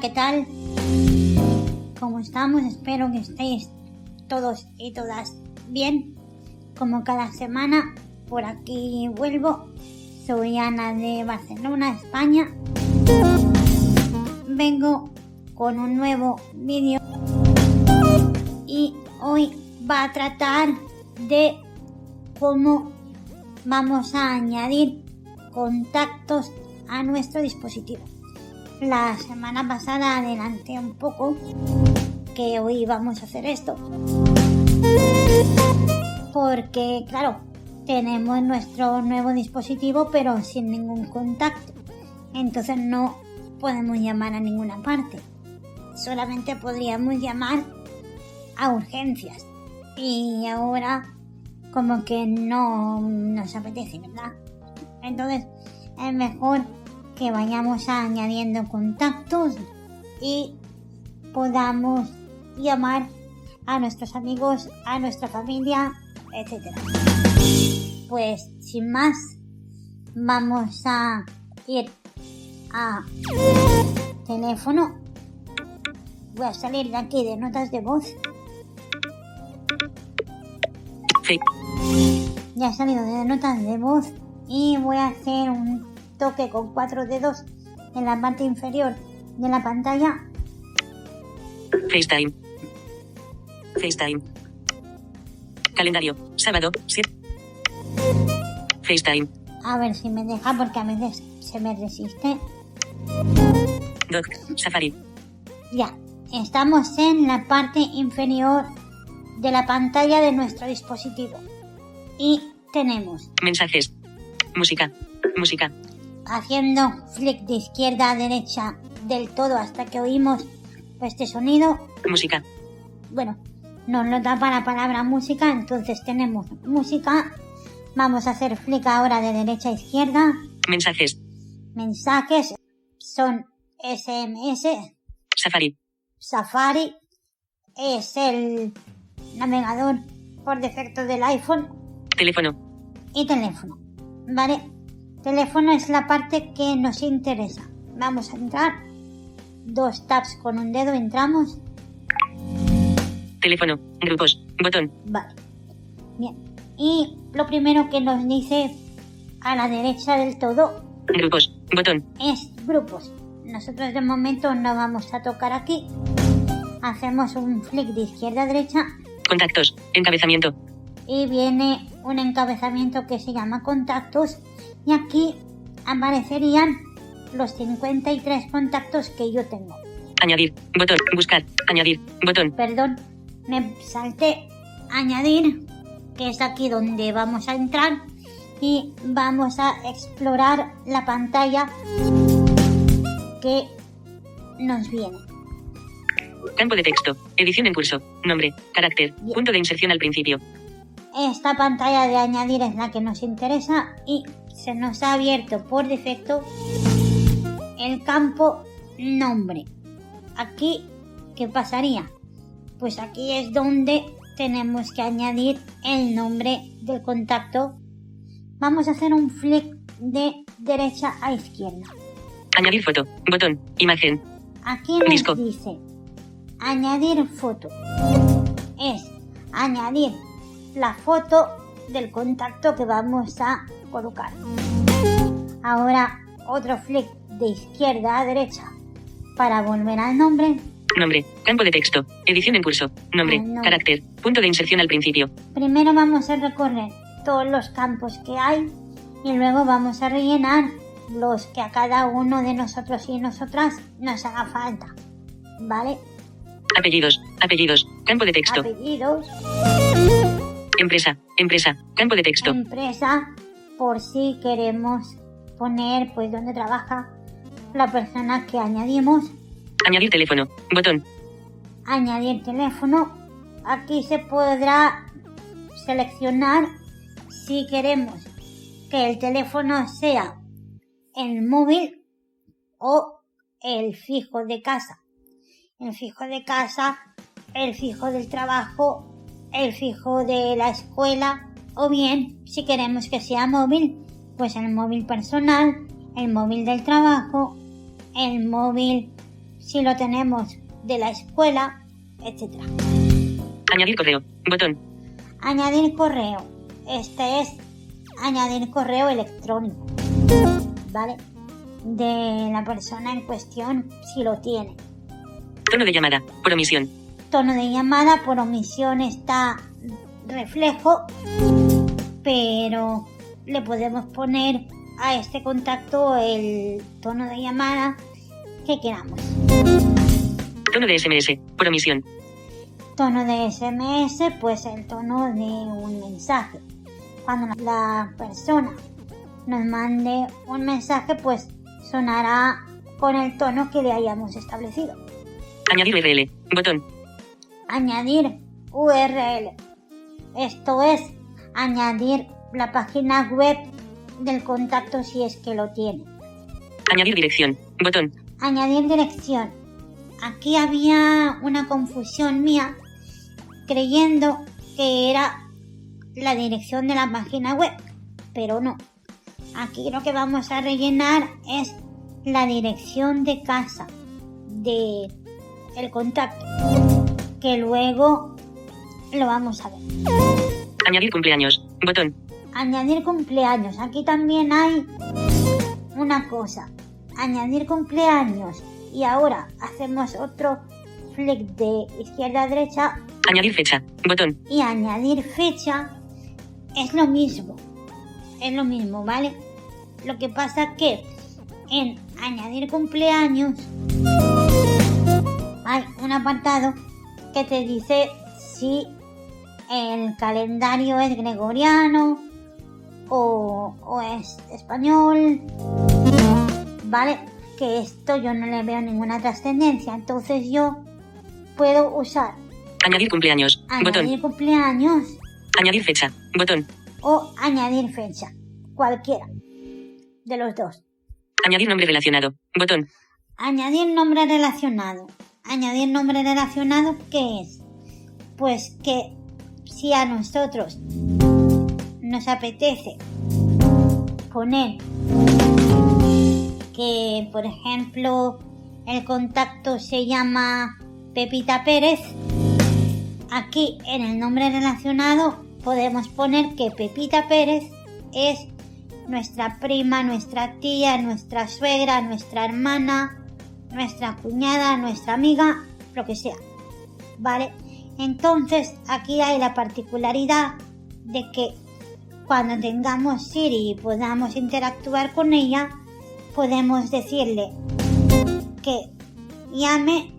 ¿qué tal? ¿Cómo estamos? Espero que estéis todos y todas bien. Como cada semana, por aquí vuelvo. Soy Ana de Barcelona, España. Vengo con un nuevo vídeo y hoy va a tratar de cómo vamos a añadir contactos a nuestro dispositivo. La semana pasada adelanté un poco que hoy vamos a hacer esto. Porque, claro, tenemos nuestro nuevo dispositivo pero sin ningún contacto. Entonces no podemos llamar a ninguna parte. Solamente podríamos llamar a urgencias. Y ahora como que no nos apetece, ¿verdad? Entonces es mejor que vayamos añadiendo contactos y podamos llamar a nuestros amigos, a nuestra familia, etc. Pues sin más, vamos a ir a teléfono. Voy a salir de aquí de notas de voz. Sí. Ya he salido de notas de voz y voy a hacer un toque con cuatro dedos en la parte inferior de la pantalla. FaceTime. FaceTime. Calendario. Sábado. 7. FaceTime. A ver si me deja porque a veces se me resiste. Doc. Safari. Ya, estamos en la parte inferior de la pantalla de nuestro dispositivo. Y tenemos, Mensajes. Música. Música. Haciendo flick de izquierda a derecha del todo hasta que oímos este sonido, Música. bueno, nos lo da para la palabra música, entonces tenemos música. Vamos a hacer flick ahora de derecha a izquierda. Mensajes. Mensajes son SMS, Safari. Safari es el navegador por defecto del iPhone Teléfono. y teléfono. ¿Vale? Teléfono es la parte que nos interesa. Vamos a entrar. Dos taps con un dedo entramos. Teléfono. Grupos. Botón. Vale. Bien. Y lo primero que nos dice a la derecha del todo Grupos. Botón. es grupos. Nosotros de momento no vamos a tocar aquí. Hacemos un flick de izquierda a derecha Contactos. Encabezamiento. Y viene un encabezamiento que se llama contactos y aquí aparecerían los 53 contactos que yo tengo. Añadir. Botón. Buscar. Añadir. Botón. Perdón, me salté añadir, que es aquí donde vamos a entrar y vamos a explorar la pantalla que nos viene. Campo de texto. Edición en curso. Nombre. Carácter. Bien. Punto de inserción al principio. Esta pantalla de añadir es la que nos interesa y se nos ha abierto por defecto el campo nombre. Aquí, ¿qué pasaría? Pues aquí es donde tenemos que añadir el nombre del contacto. Vamos a hacer un flick de derecha a izquierda. Añadir foto. Botón. Imagen. Aquí nos Disco. dice añadir foto. Es añadir la foto del contacto que vamos a colocar. Ahora otro flick de izquierda a derecha para volver al nombre. Nombre. Campo de texto. Edición en curso. Nombre. No. Carácter. Punto de inserción al principio. Primero vamos a recorrer todos los campos que hay y luego vamos a rellenar los que a cada uno de nosotros y nosotras nos haga falta. ¿Vale? Apellidos. Apellidos. Campo de texto. Apellidos. Empresa. Empresa. Campo de texto. empresa por si queremos poner pues dónde trabaja la persona que añadimos Añadir teléfono. Botón. añadir teléfono aquí se podrá seleccionar si queremos que el teléfono sea el móvil o el fijo de casa el fijo de casa el fijo del trabajo el fijo de la escuela o bien si queremos que sea móvil pues el móvil personal el móvil del trabajo el móvil si lo tenemos de la escuela, etc. Añadir correo. Botón. Añadir correo. Este es añadir correo electrónico. ¿Vale? De la persona en cuestión, si lo tiene. Tono de llamada. Por omisión. Tono de llamada por omisión está reflejo, pero le podemos poner a este contacto el tono de llamada que queramos. Tono de SMS. Por omisión. Tono de SMS, pues el tono de un mensaje. Cuando la persona nos mande un mensaje, pues sonará con el tono que le hayamos establecido. Añadir URL. Botón. Añadir URL. Esto es añadir la página web del contacto si es que lo tiene. Añadir dirección. Botón. Añadir dirección. Aquí había una confusión mía creyendo que era la dirección de la página web, pero no. Aquí lo que vamos a rellenar es la dirección de casa de el contacto, que luego lo vamos a ver. Añadir cumpleaños. Botón. Añadir cumpleaños. Aquí también hay una cosa. Añadir cumpleaños. Y ahora hacemos otro flick de izquierda a derecha. Añadir fecha. Botón. Y añadir fecha es lo mismo. Es lo mismo, ¿vale? Lo que pasa que en añadir cumpleaños hay un apartado que te dice si el calendario es gregoriano o, o es español. ¿Vale? Que esto yo no le veo ninguna trascendencia. Entonces yo puedo usar Añadir cumpleaños. añadir Botón. cumpleaños Añadir fecha. Botón. o añadir fecha. Cualquiera de los dos. Añadir nombre relacionado. Botón. Añadir nombre relacionado. Añadir nombre relacionado, ¿qué es? Pues que si a nosotros nos apetece poner que, por ejemplo, el contacto se llama Pepita Pérez, aquí en el nombre relacionado podemos poner que Pepita Pérez es nuestra prima, nuestra tía, nuestra suegra, nuestra hermana, nuestra cuñada, nuestra amiga, lo que sea. ¿Vale? Entonces aquí hay la particularidad de que cuando tengamos Siri y podamos interactuar con ella, podemos decirle que llame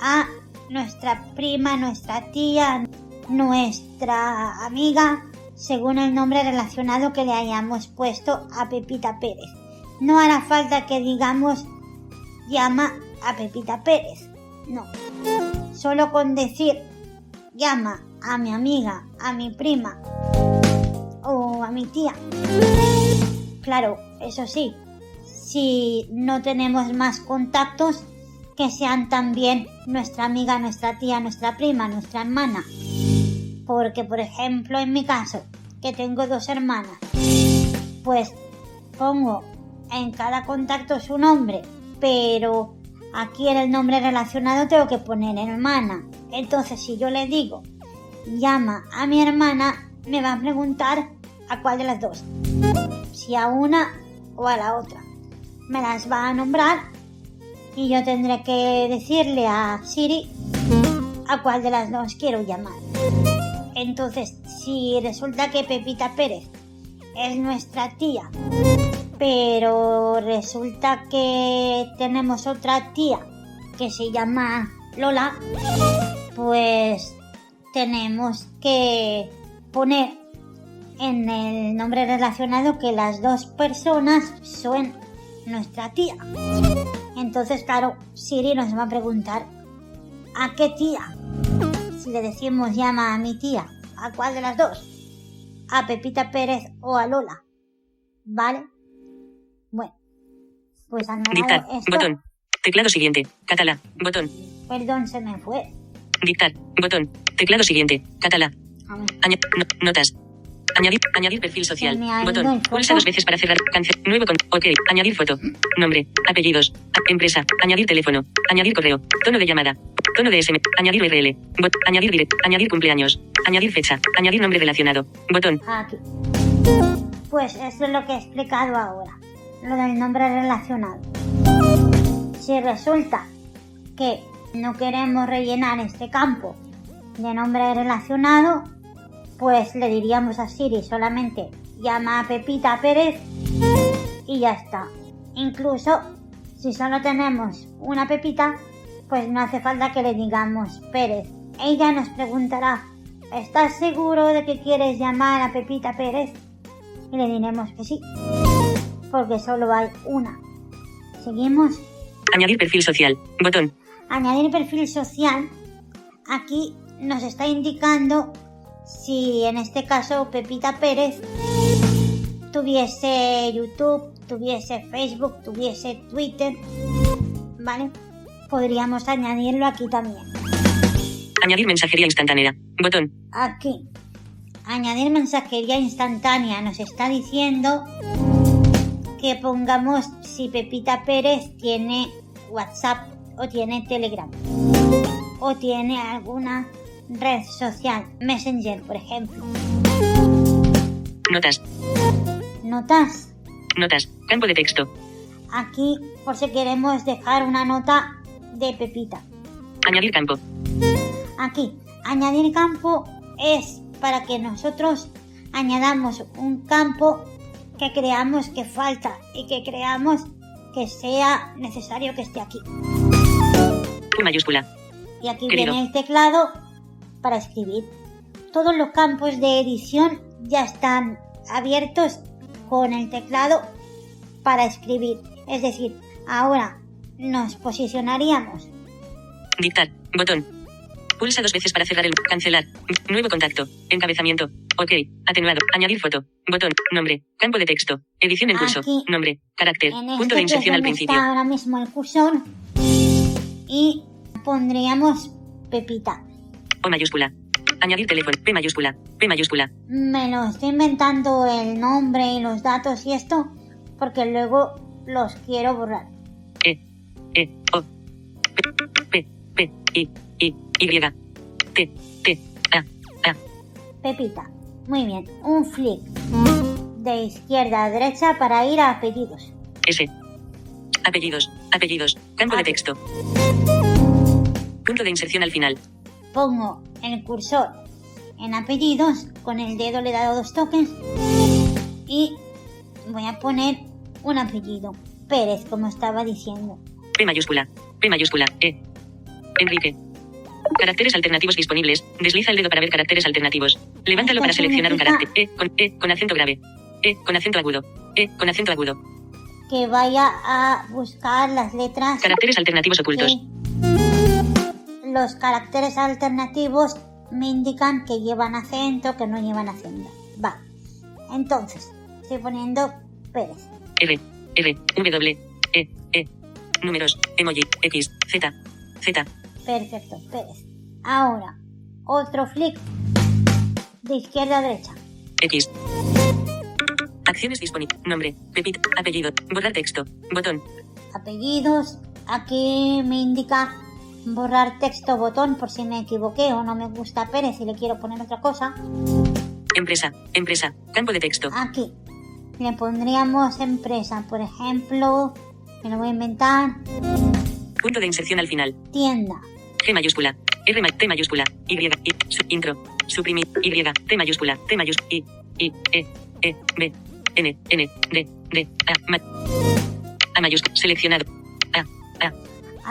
a nuestra prima, nuestra tía, nuestra amiga, según el nombre relacionado que le hayamos puesto a Pepita Pérez. No hará falta que digamos llama a Pepita Pérez. No. Solo con decir llama a mi amiga, a mi prima o a mi tía. Claro, eso sí, si no tenemos más contactos, que sean también nuestra amiga, nuestra tía, nuestra prima, nuestra hermana. Porque, por ejemplo, en mi caso, que tengo dos hermanas, pues pongo en cada contacto su nombre, pero aquí en el nombre relacionado tengo que poner hermana. Entonces, si yo le digo llama a mi hermana, me va a preguntar a cuál de las dos. Si a una o a la otra. Me las va a nombrar y yo tendré que decirle a Siri a cuál de las dos quiero llamar. Entonces, si resulta que Pepita Pérez es nuestra tía, pero resulta que tenemos otra tía que se llama Lola, pues tenemos que poner en el nombre relacionado que las dos personas son nuestra tía. Entonces, claro, Siri nos va a preguntar, ¿a qué tía? Si le decimos llama a mi tía, ¿a cuál de las dos? ¿A Pepita Pérez o a Lola? ¿Vale? Bueno, pues añado Dictar. esto. Botón. Teclado siguiente. Catalá. Botón. Perdón, se me fue. Dictar. Botón. Teclado siguiente. Catalá. A ver. Aña- no- notas. Añadir, añadir perfil social. Botón. Pulsa dos veces para cerrar. Cancel. Nuevo con. Ok. Añadir foto. Nombre. Apellidos. Empresa. Añadir teléfono. Añadir correo. Tono de llamada. Tono de SM. Añadir URL. Bot. Añadir direct. Añadir cumpleaños. Añadir fecha. Añadir nombre relacionado. Botón. Aquí. Pues eso es lo que he explicado ahora. Lo del nombre relacionado. Si resulta que no queremos rellenar este campo de nombre relacionado, pues le diríamos a Siri solamente llama a Pepita Pérez y ya está. Incluso si solo tenemos una Pepita, pues no hace falta que le digamos Pérez. Ella nos preguntará, ¿estás seguro de que quieres llamar a Pepita Pérez? Y le diremos que sí, porque solo hay una. Seguimos. Añadir perfil social. Botón. Añadir perfil social. Aquí nos está indicando si en este caso Pepita Pérez tuviese YouTube, tuviese Facebook, tuviese Twitter, ¿vale? Podríamos añadirlo aquí también. Añadir mensajería instantánea. Botón. Aquí. Añadir mensajería instantánea nos está diciendo que pongamos si Pepita Pérez tiene WhatsApp o tiene Telegram o tiene alguna red social, Messenger por ejemplo. Notas. Notas. Notas. Campo de texto. Aquí por si queremos dejar una nota de Pepita. Añadir campo. Aquí, añadir campo es para que nosotros añadamos un campo que creamos que falta y que creamos que sea necesario que esté aquí. Mayúscula. Y aquí Querido. viene el teclado para escribir. Todos los campos de edición ya están abiertos con el teclado para escribir. Es decir, ahora nos posicionaríamos Dictar. Botón. Pulsa dos veces para cerrar el. Cancelar. Nuevo contacto. Encabezamiento. Ok. Atenuado. Añadir foto. Botón. Nombre. Campo de texto. Edición en curso. Aquí. Nombre. Carácter. en Punto de este inserción al principio. está ahora mismo el cursor y pondríamos Pepita. O mayúscula. Añadir teléfono. P mayúscula. P mayúscula. Me lo estoy inventando el nombre y los datos y esto porque luego los quiero borrar. E. E. O. P. P. P. I. Y. T. T. A. A. Pepita. Muy bien. Un flick de izquierda a derecha para ir a pedidos. S. Apellidos. Apellidos. Campo de texto. Punto de inserción al final. Pongo el cursor en apellidos, con el dedo le he dado dos toques y voy a poner un apellido. Pérez, como estaba diciendo. P mayúscula. P mayúscula. E. Enrique. Caracteres alternativos disponibles. Desliza el dedo para ver caracteres alternativos. Levántalo para Esto seleccionar un carácter. E con E con acento grave. E con acento agudo. E con acento agudo. que vaya a buscar las letras Caracteres alternativos ocultos. los caracteres alternativos me indican que llevan acento, que no llevan acento. Va. Entonces, estoy poniendo Pérez. R. R. W. E. E. Números. Emoji. X. Z. Z. Perfecto, Pérez. Ahora, otro flick de izquierda a derecha. X. Acciones disponibles. Nombre. Pepit. Apellido. Borrar texto. Botón. Apellidos. Aquí me indica borrar texto botón por si me equivoqué o no me gusta Pérez y le quiero poner otra cosa. Empresa. Empresa. Campo de texto. Aquí le pondríamos empresa, por ejemplo, me lo voy a inventar, Punto de inserción al final. tienda. G mayúscula. R T mayúscula. Y. I. Su, intro. Suprimir. Y. T mayúscula. T mayúscula. I. I. E. E. B. N. N. D. D. A. Ma- A mayúscula. Seleccionado. A. A.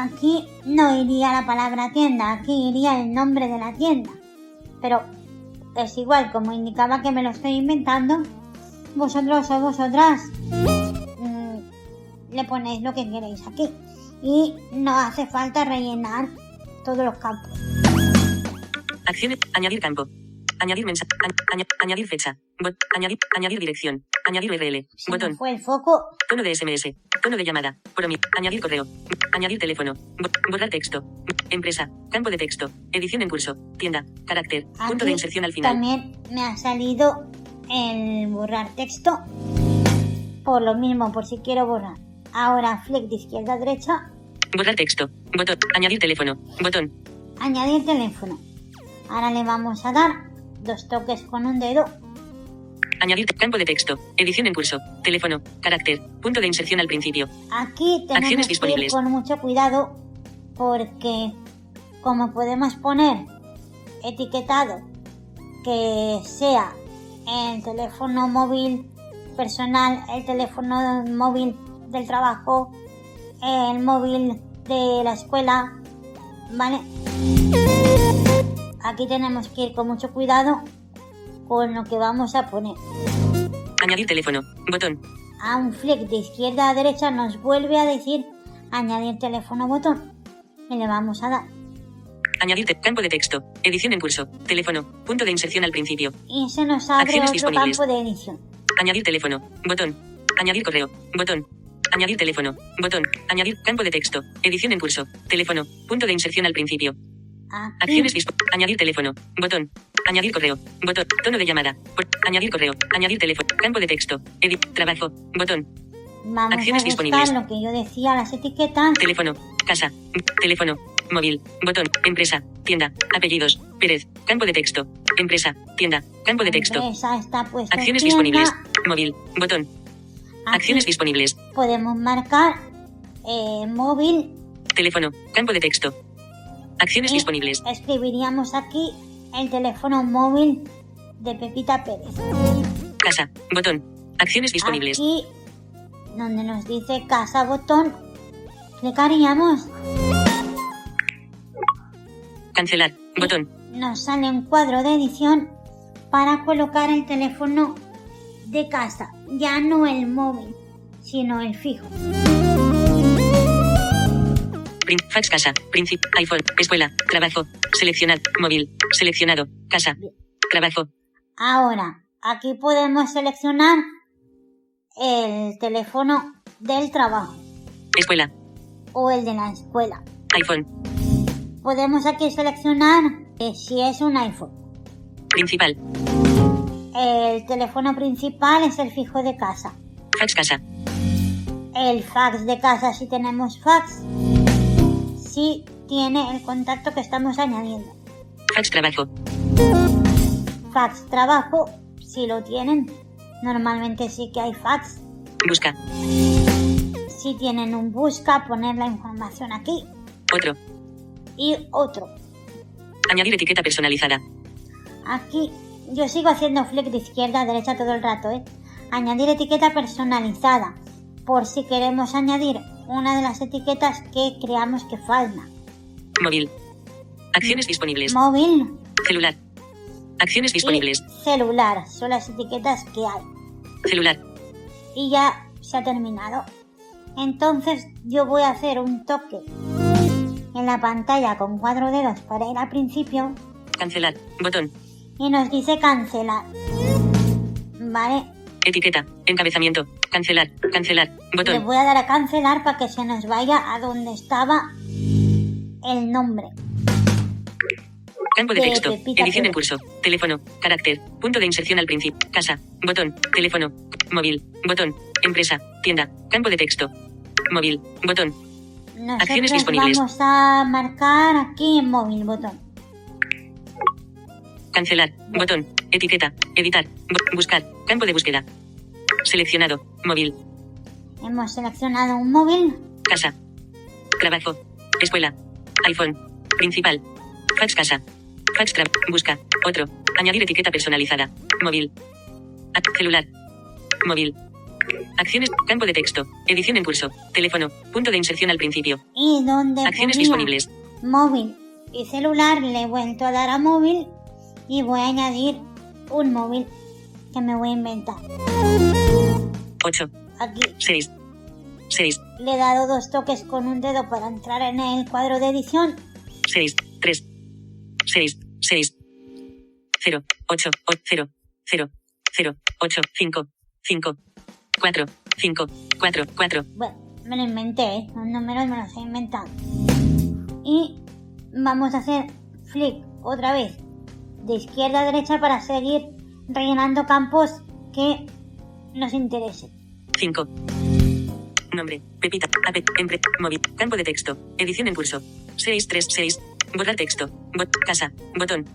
Aquí no iría la palabra tienda, aquí iría el nombre de la tienda. Pero es igual, como indicaba que me lo estoy inventando, vosotros o vosotras mm, le ponéis lo que queréis aquí. Y no hace falta rellenar todos los campos. Acciones. Añadir campo. Añadir mensaje. añadir fecha. Bot. Añadir. Añadir dirección. Añadir URL. Botón. fue el foco. Tono de SMS. Tono de llamada. Promi. Añadir correo. Añadir teléfono. Bo- borrar texto. Empresa. Campo de texto. Edición en curso. Tienda. Carácter. Punto de inserción al final. También me ha salido el borrar texto. Por lo mismo, por si quiero borrar. Ahora flick de izquierda a derecha. Borrar texto. Botón. Añadir teléfono. Botón. Añadir teléfono. Ahora le vamos a dar dos toques con un dedo. Añadir campo de texto. Edición en curso. Teléfono. Carácter. Punto de inserción al principio. Aquí tenemos Acciones que ir disponibles. con mucho cuidado porque como podemos poner etiquetado que sea el teléfono móvil personal, el teléfono móvil del trabajo, el móvil de la escuela, ¿vale? Aquí tenemos que ir con mucho cuidado con lo que vamos a poner. Añadir teléfono. Botón. A un flick de izquierda a derecha nos vuelve a decir añadir teléfono botón. Y le vamos a dar. Añadir campo de texto. Edición en curso. Teléfono. Punto de inserción al principio. Y se nos abre Acciones otro disponibles. campo de edición. Añadir teléfono. Botón. Añadir correo. Botón. Añadir teléfono. Botón. Añadir campo de texto. Edición en curso. Teléfono. Punto de inserción al principio. Aquí Acciones disp- Añadir teléfono. Botón. Añadir correo. Botón. Tono de llamada. Añadir correo. Añadir teléfono. Campo de texto. Edit. Trabajo. Botón. vamos acciones a disponibles. lo que yo decía, las etiquetas. Teléfono. Casa. Teléfono. Móvil. Botón. Empresa. Tienda. Apellidos. Pérez. Campo de texto. Empresa. Tienda. Campo de texto. Empresa está puesto Acciones tienda. disponibles. Móvil. Botón. Acciones disponibles. podemos marcar eh, móvil. Teléfono. Campo de texto. Acciones y disponibles. Escribiríamos aquí el teléfono móvil de Pepita Pérez. Casa. Botón. Acciones disponibles. Aquí, donde nos dice casa botón, clicaríamos. Cancelar. Botón. Nos sale un cuadro de edición para colocar el teléfono de casa, ya no el móvil, sino el fijo. Fax casa. Princip. iPhone. Escuela. Trabajo. Seleccionar. Móvil. Seleccionado. Casa. Trabajo. Ahora, aquí podemos seleccionar el teléfono del trabajo Escuela. o el de la escuela. iPhone. Podemos aquí seleccionar eh, si es un iPhone. Principal. El teléfono principal es el fijo de casa. Fax casa. El fax de casa si tenemos fax. Si tiene el contacto que estamos añadiendo. Fax trabajo. Fax trabajo, si lo tienen. Normalmente sí que hay fax. Busca. Si tienen un busca, poner la información aquí. Otro. Y otro. Añadir etiqueta personalizada. Aquí yo sigo haciendo flick de izquierda a derecha todo el rato, ¿eh? Añadir etiqueta personalizada. Por si queremos añadir una de las etiquetas que creamos que falta. Móvil. Acciones disponibles. Móvil Celular. Acciones disponibles. y celular. Son las etiquetas que hay. Celular. Y ya se ha terminado. Entonces yo voy a hacer un toque en la pantalla con cuatro dedos para ir al principio Cancelar. Botón. Y nos dice cancelar. Vale, Etiqueta. Encabezamiento. Cancelar. Cancelar. le Botón. voy a dar a cancelar para que se nos vaya a donde estaba el nombre. Campo de texto. Edición en curso. Teléfono. Carácter. Punto de inserción al principio. Casa. Botón. Teléfono. Móvil. Botón. Empresa. Tienda. Campo de texto. Móvil. Botón. Acciones Nosotros disponibles. vamos a marcar aquí en móvil botón. Cancelar. Botón. Etiqueta. Editar. Bu- buscar. Campo de búsqueda. Seleccionado. Móvil. Hemos seleccionado un móvil. Casa. Trabajo. Escuela. iPhone. Principal. Fax casa. Fax tra. Busca. Otro. Añadir etiqueta personalizada. Móvil. Celular. Móvil. Acciones. Campo de texto. Edición en curso. Teléfono. Punto de inserción al principio. Y donde Acciones disponibles. móvil y celular le he vuelto a dar a móvil y voy a añadir un móvil que me voy a inventar. 8. Aquí 6. 6. le he dado dos toques con un dedo para entrar en el cuadro de edición 6. 3. 6. 6. 0. 8. 0. 0. 0. 8. 5. 5. 4. 5. 4. 4. Bueno, me lo inventé, ¿eh? los números me los he inventado. Y vamos a hacer flick otra vez de izquierda a derecha para seguir rellenando campos que nos interese. 5. Nombre. Pepita. App. Empre. Móvil. Campo de texto. Edición en curso. 636. Borrar texto. Bot. Casa. Botón.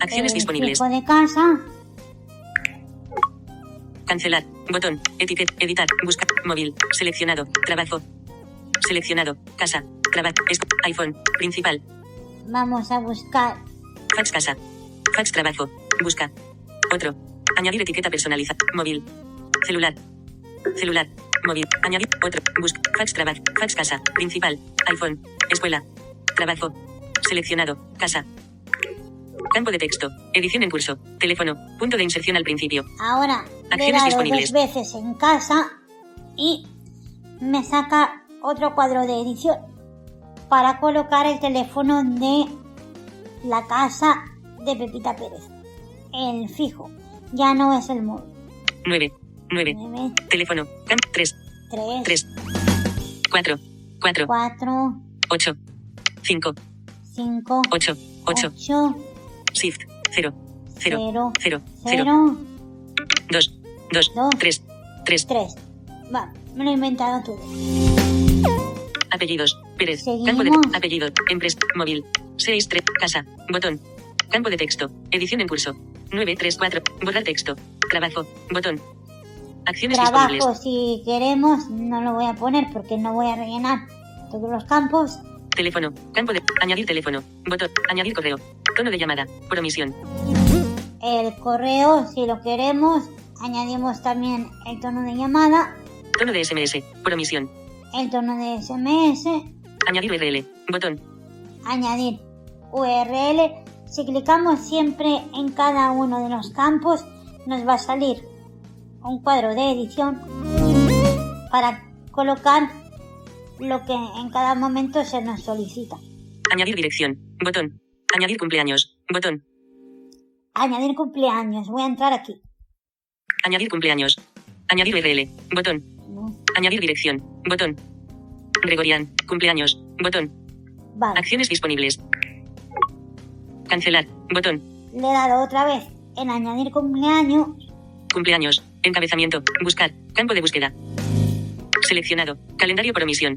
Acciones El disponibles. fijo de casa, Cancelar. Botón. Etiquet. Editar. Buscar. Móvil. Seleccionado. Trabajo. Seleccionado. Casa. Trabajo. iPhone. Principal. vamos a buscar Fax casa. Fax trabajo. Busca. Otro. Añadir etiqueta personalizada. Móvil. Celular. Celular. Móvil. Añadir. Otro. Busca. Fax trabajo. Fax casa. Principal. iPhone. Escuela. Trabajo. Seleccionado. Casa. Campo de texto. Edición en curso. Teléfono. Punto de inserción al principio. Ahora Acciones disponibles. dos veces en casa y me saca otro cuadro de edición para colocar el teléfono de la casa de Pepita Pérez. El fijo. Ya no es el móvil. 9. 9. 9, Teléfono. Camp 3. 3, 3. 4. 4. 4, 8. 5. 5, 8. 8. 8, Shift. 0. 0. 0, 0. 0. 0, 2. 2. Dos. 3. 3. 3. Va, me lo he inventado todo. Apellidos. Pérez. Campo de apellido. Empresa. Móvil. 6. 3. Casa. Botón. Campo de texto. Edición en curso. 9. 3. 4. Borrar texto. Trabajo. Botón. Acciones Trabajo, disponibles. si queremos, no lo voy a poner porque no voy a rellenar todos los campos. Teléfono. Campo de. Añadir teléfono. Botón. Añadir correo. Tono de llamada. Por omisión. El correo, si lo queremos, añadimos también el tono de llamada, Tono de SMS. Por omisión. el tono de SMS, Añadir URL. Botón. añadir URL. Si clicamos siempre en cada uno de los campos, nos va a salir un cuadro de edición para colocar lo que en cada momento se nos solicita. Añadir dirección. Botón. Añadir cumpleaños. Botón. Añadir cumpleaños. Voy a entrar aquí. Añadir cumpleaños. Añadir URL. Botón. No. Añadir dirección. Botón. Gregorian. Cumpleaños. Botón. Vale. Acciones disponibles. Cancelar. Botón. Le he dado otra vez en añadir cumpleaños. Cumpleaños. Encabezamiento. Buscar. Campo de búsqueda. Seleccionado. Calendario por omisión.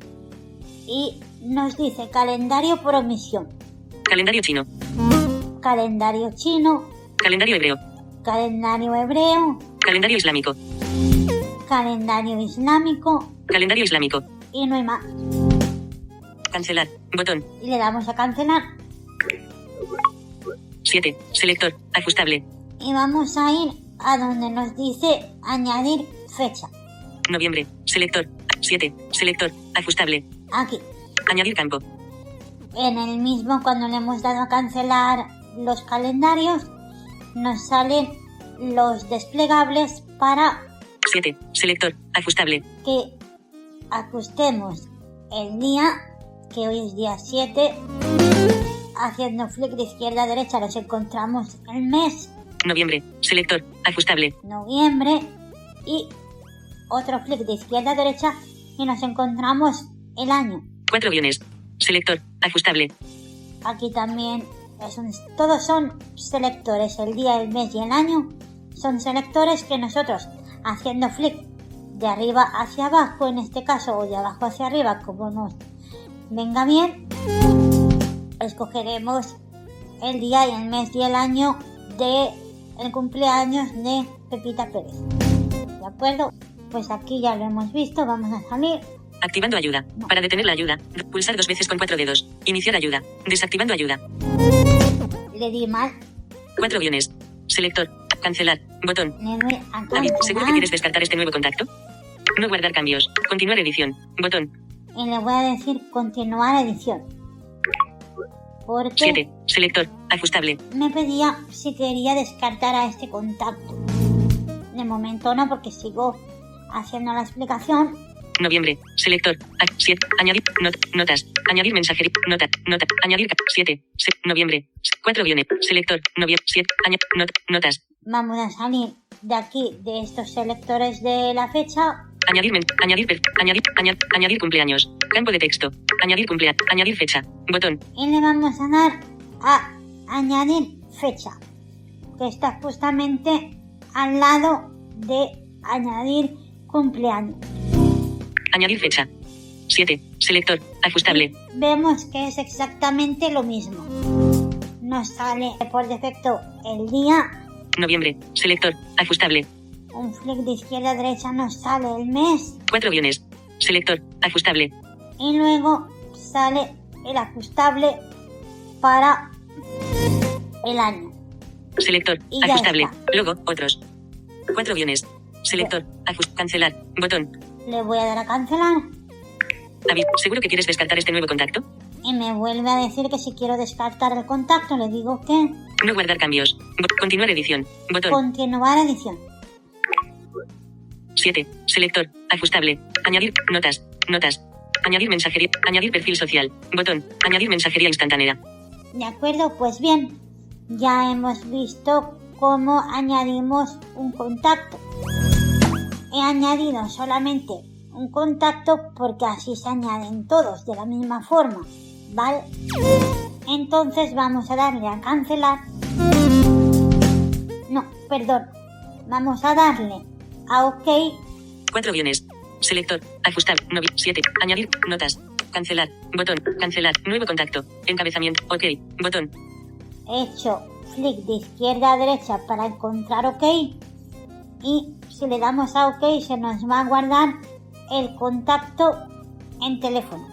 y nos dice calendario por omisión, Calendario chino. calendario chino, Calendario hebreo. calendario hebreo, Calendario islámico. calendario islámico Calendario islámico. y no hay más. Cancelar. Botón. Y le damos a cancelar 7. Selector. Ajustable. y vamos a ir a donde nos dice añadir fecha. Noviembre. Selector. 7. Selector. Ajustable. Aquí, Añadir campo. en el mismo cuando le hemos dado a cancelar los calendarios, nos salen los desplegables para 7. Selector. Ajustable. que ajustemos el día, que hoy es día 7, haciendo flick de izquierda a derecha nos encontramos el mes, Noviembre. Selector. Ajustable. noviembre, y otro flick de izquierda a derecha y nos encontramos el año. 4 guiones. Selector. Ajustable. Aquí también es un- todos son selectores, el día, el mes y el año son selectores que nosotros haciendo flick de arriba hacia abajo, en este caso, o de abajo hacia arriba, como nos venga bien, escogeremos el día y el mes y el año de el cumpleaños de Pepita Pérez. ¿De acuerdo? Pues aquí ya lo hemos visto, vamos a salir. Activando ayuda. Para detener la ayuda, pulsar dos veces con cuatro dedos. Iniciar ayuda. Desactivando ayuda. Le di mal, 4 guiones. Selector. Cancelar. Botón. David, ¿seguro que quieres descartar este nuevo contacto? No guardar cambios. Continuar edición. Botón. y le voy a decir continuar edición. Porque 7. Selector. Ajustable. me pedía si quería descartar a este contacto. De momento no, porque sigo haciendo la explicación. Noviembre. Selector. 7. Añadir. not- notas. Añadir mensajería. Nota. Nota. Añadir. 7. noviembre. 4 guiones. Selector. Noviembre. 7. not- notas. Vamos a salir de aquí, de estos selectores de la fecha. Añadir. añadir. añadir. aña- añadir cumpleaños. Campo de texto. Añadir cumpleaños. Añadir fecha. Botón. Y le vamos a dar a añadir fecha. Que está justamente al lado de añadir cumpleaños. Añadir fecha. 7. Selector. Ajustable. Vemos que es exactamente lo mismo. Nos sale por defecto el día, Noviembre. Selector. Ajustable. Un flick de izquierda a derecha nos sale el mes 4 guiones. Selector. Ajustable. y luego sale el ajustable para el año. Selector. Y Ajustable. Logo. Otros. 4 guiones. Selector. Ajust. Cancelar. Botón. Le voy a dar a cancelar Avi- ¿Seguro que quieres descartar este nuevo contacto? y me vuelve a decir que si quiero descartar el contacto le digo que No guardar cambios. Bo- continuar edición. Botón. continuar edición. 7. Selector. Ajustable. Añadir. Notas. Notas. Añadir mensajería. Añadir perfil social. Botón. Añadir mensajería instantánea. De acuerdo, pues bien, ya hemos visto cómo añadimos un contacto. He añadido solamente un contacto porque así se añaden todos de la misma forma, ¿vale? Entonces vamos a darle a cancelar. No, perdón. Vamos a darle a OK 4 guiones. Selector. Ajustar. 7. Añadir. Notas. Cancelar. Botón. Cancelar. Nuevo contacto. Encabezamiento. Ok. Botón. He hecho flick de izquierda a derecha para encontrar OK y si le damos a OK se nos va a guardar el contacto en teléfono.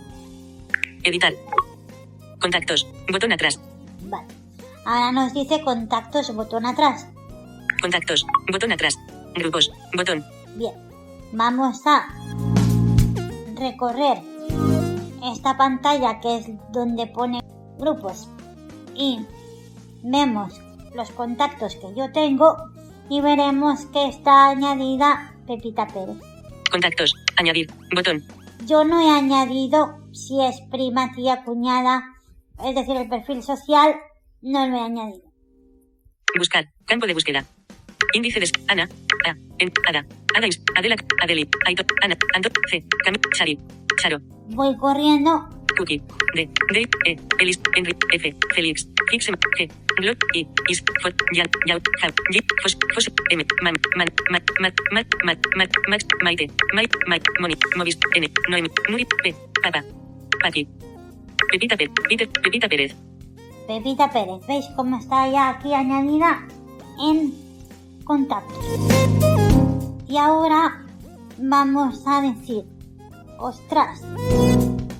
Editar. Contactos. Botón atrás. Vale. Ahora nos dice contactos botón atrás. Contactos. Botón atrás. Grupos. Botón. Bien. Vamos a recorrer esta pantalla que es donde pone grupos y vemos los contactos que yo tengo y veremos que está añadida Pepita Pérez. Contactos. Añadir. Botón. Yo no he añadido si es prima, tía, cuñada, es decir, el perfil social, no lo he añadido. Buscar. Campo de búsqueda. Índice de... Ana. A. En. Ada. Ada. Adela. Adeli. Aito. Ana. Anto. C. Cam. Chari. Charo. Voy corriendo, Cookie. D. D. E. Elis. Enri. F. Felix. Hixem. G. Glot. I. Is. Fot. Yan. Yau. Jab. J. Fos. Fos. M. Man. Man. Mat. Mat. Mat. Mat. Mat. Max. Maite. Mai. Mai. Moni. Movis. N. Noemi. Nuri. P. Papa. Paqui. Pepita Pérez. Peter. Pepita Pérez. Pepita Pérez. ¿Veis cómo está ya aquí añadida en contactos? Y ahora vamos a decir, ostras,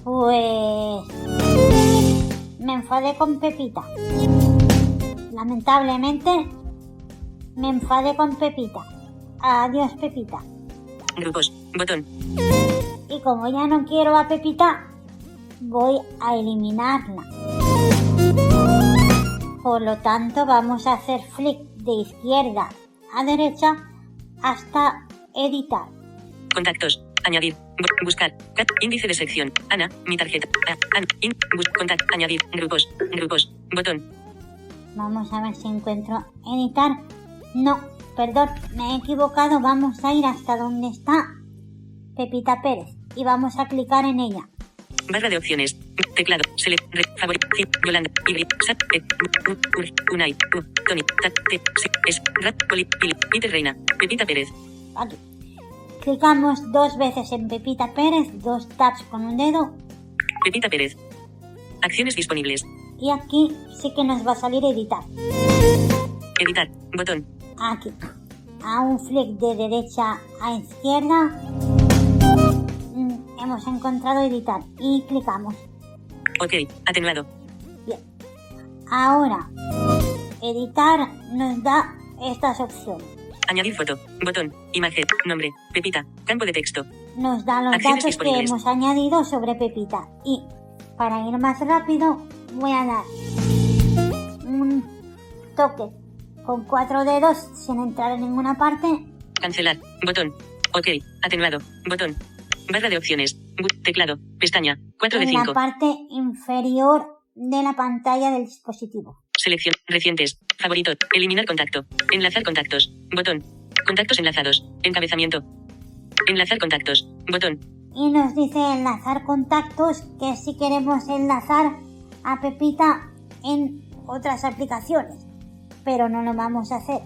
pues me enfadé con Pepita. Lamentablemente me enfadé con Pepita. Adiós Pepita. Grupos. Botón. Y como ya no quiero a Pepita, voy a eliminarla. Por lo tanto, vamos a hacer flick de izquierda a derecha hasta editar. Contactos. Añadir. Bu- buscar. Índice de sección. Ana. Mi tarjeta. A. An. In. Bus. Contact. Añadir. Grupos. Grupos. Botón. Vamos a ver si encuentro editar. No, perdón, me he equivocado. Vamos a ir hasta donde está Pepita Pérez y vamos a clicar en ella. Barra de opciones. Teclado. Select. Favorito. Yolanda. Sat. Ur. Unai. Tony. Tat. T. Si. Es. Rat. Poli. Peter Reina. Pepita Pérez. Aquí. Clicamos dos veces en Pepita Pérez, dos taps con un dedo Pepita Pérez. Acciones disponibles. y aquí sí que nos va a salir editar. Editar. Botón. Aquí. A un flick de derecha a izquierda mm, hemos encontrado editar y clicamos. Ok. Atenuado. Bien. Ahora, editar nos da estas opciones. Añadir foto. Botón. Imagen. Nombre. Pepita. Campo de texto. Nos da los Acciones datos que hemos añadido sobre Pepita. Y para ir más rápido, voy a dar un toque con cuatro dedos sin entrar en ninguna parte. Cancelar. Botón. Ok. Atenuado. Botón. Barra de opciones. Teclado. Pestaña. 4 de en la 5. parte inferior de la pantalla del dispositivo. Selección. Recientes. Favorito. Eliminar contacto. Enlazar contactos. Botón. Contactos enlazados. Encabezamiento. Enlazar contactos. Botón. Y nos dice enlazar contactos que si queremos enlazar a Pepita en otras aplicaciones. Pero no lo vamos a hacer.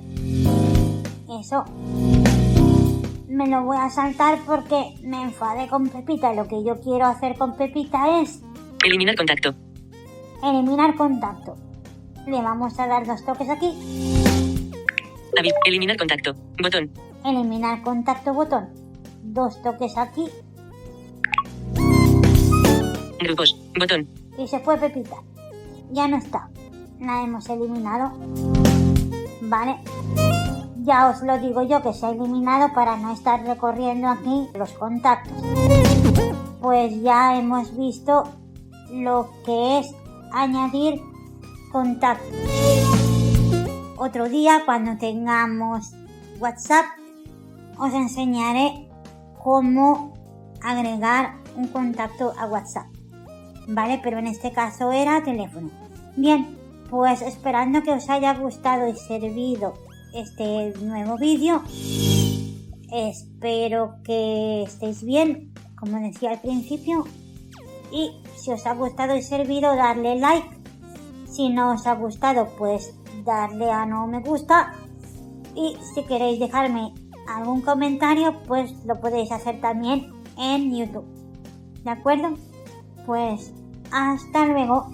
Eso me lo voy a saltar porque me enfadé con Pepita. Lo que yo quiero hacer con Pepita es Eliminar contacto. eliminar contacto. Le vamos a dar dos toques aquí. Eliminar contacto. Botón. Eliminar contacto botón. Dos toques aquí Grupos. Botón. y se fue Pepita. Ya no está. La hemos eliminado. Vale. Ya os lo digo yo que se ha eliminado para no estar recorriendo aquí los contactos. Pues ya hemos visto lo que es añadir contactos. Otro día cuando tengamos WhatsApp os enseñaré cómo agregar un contacto a WhatsApp. ¿vale? Pero en este caso era teléfono. Bien, pues esperando que os haya gustado y servido este nuevo vídeo, espero que estéis bien, como decía al principio, y si os ha gustado y servido, darle like. Si no os ha gustado, pues darle a no me gusta. Y si queréis dejarme algún comentario, pues lo podéis hacer también en YouTube. ¿De acuerdo? Pues hasta luego.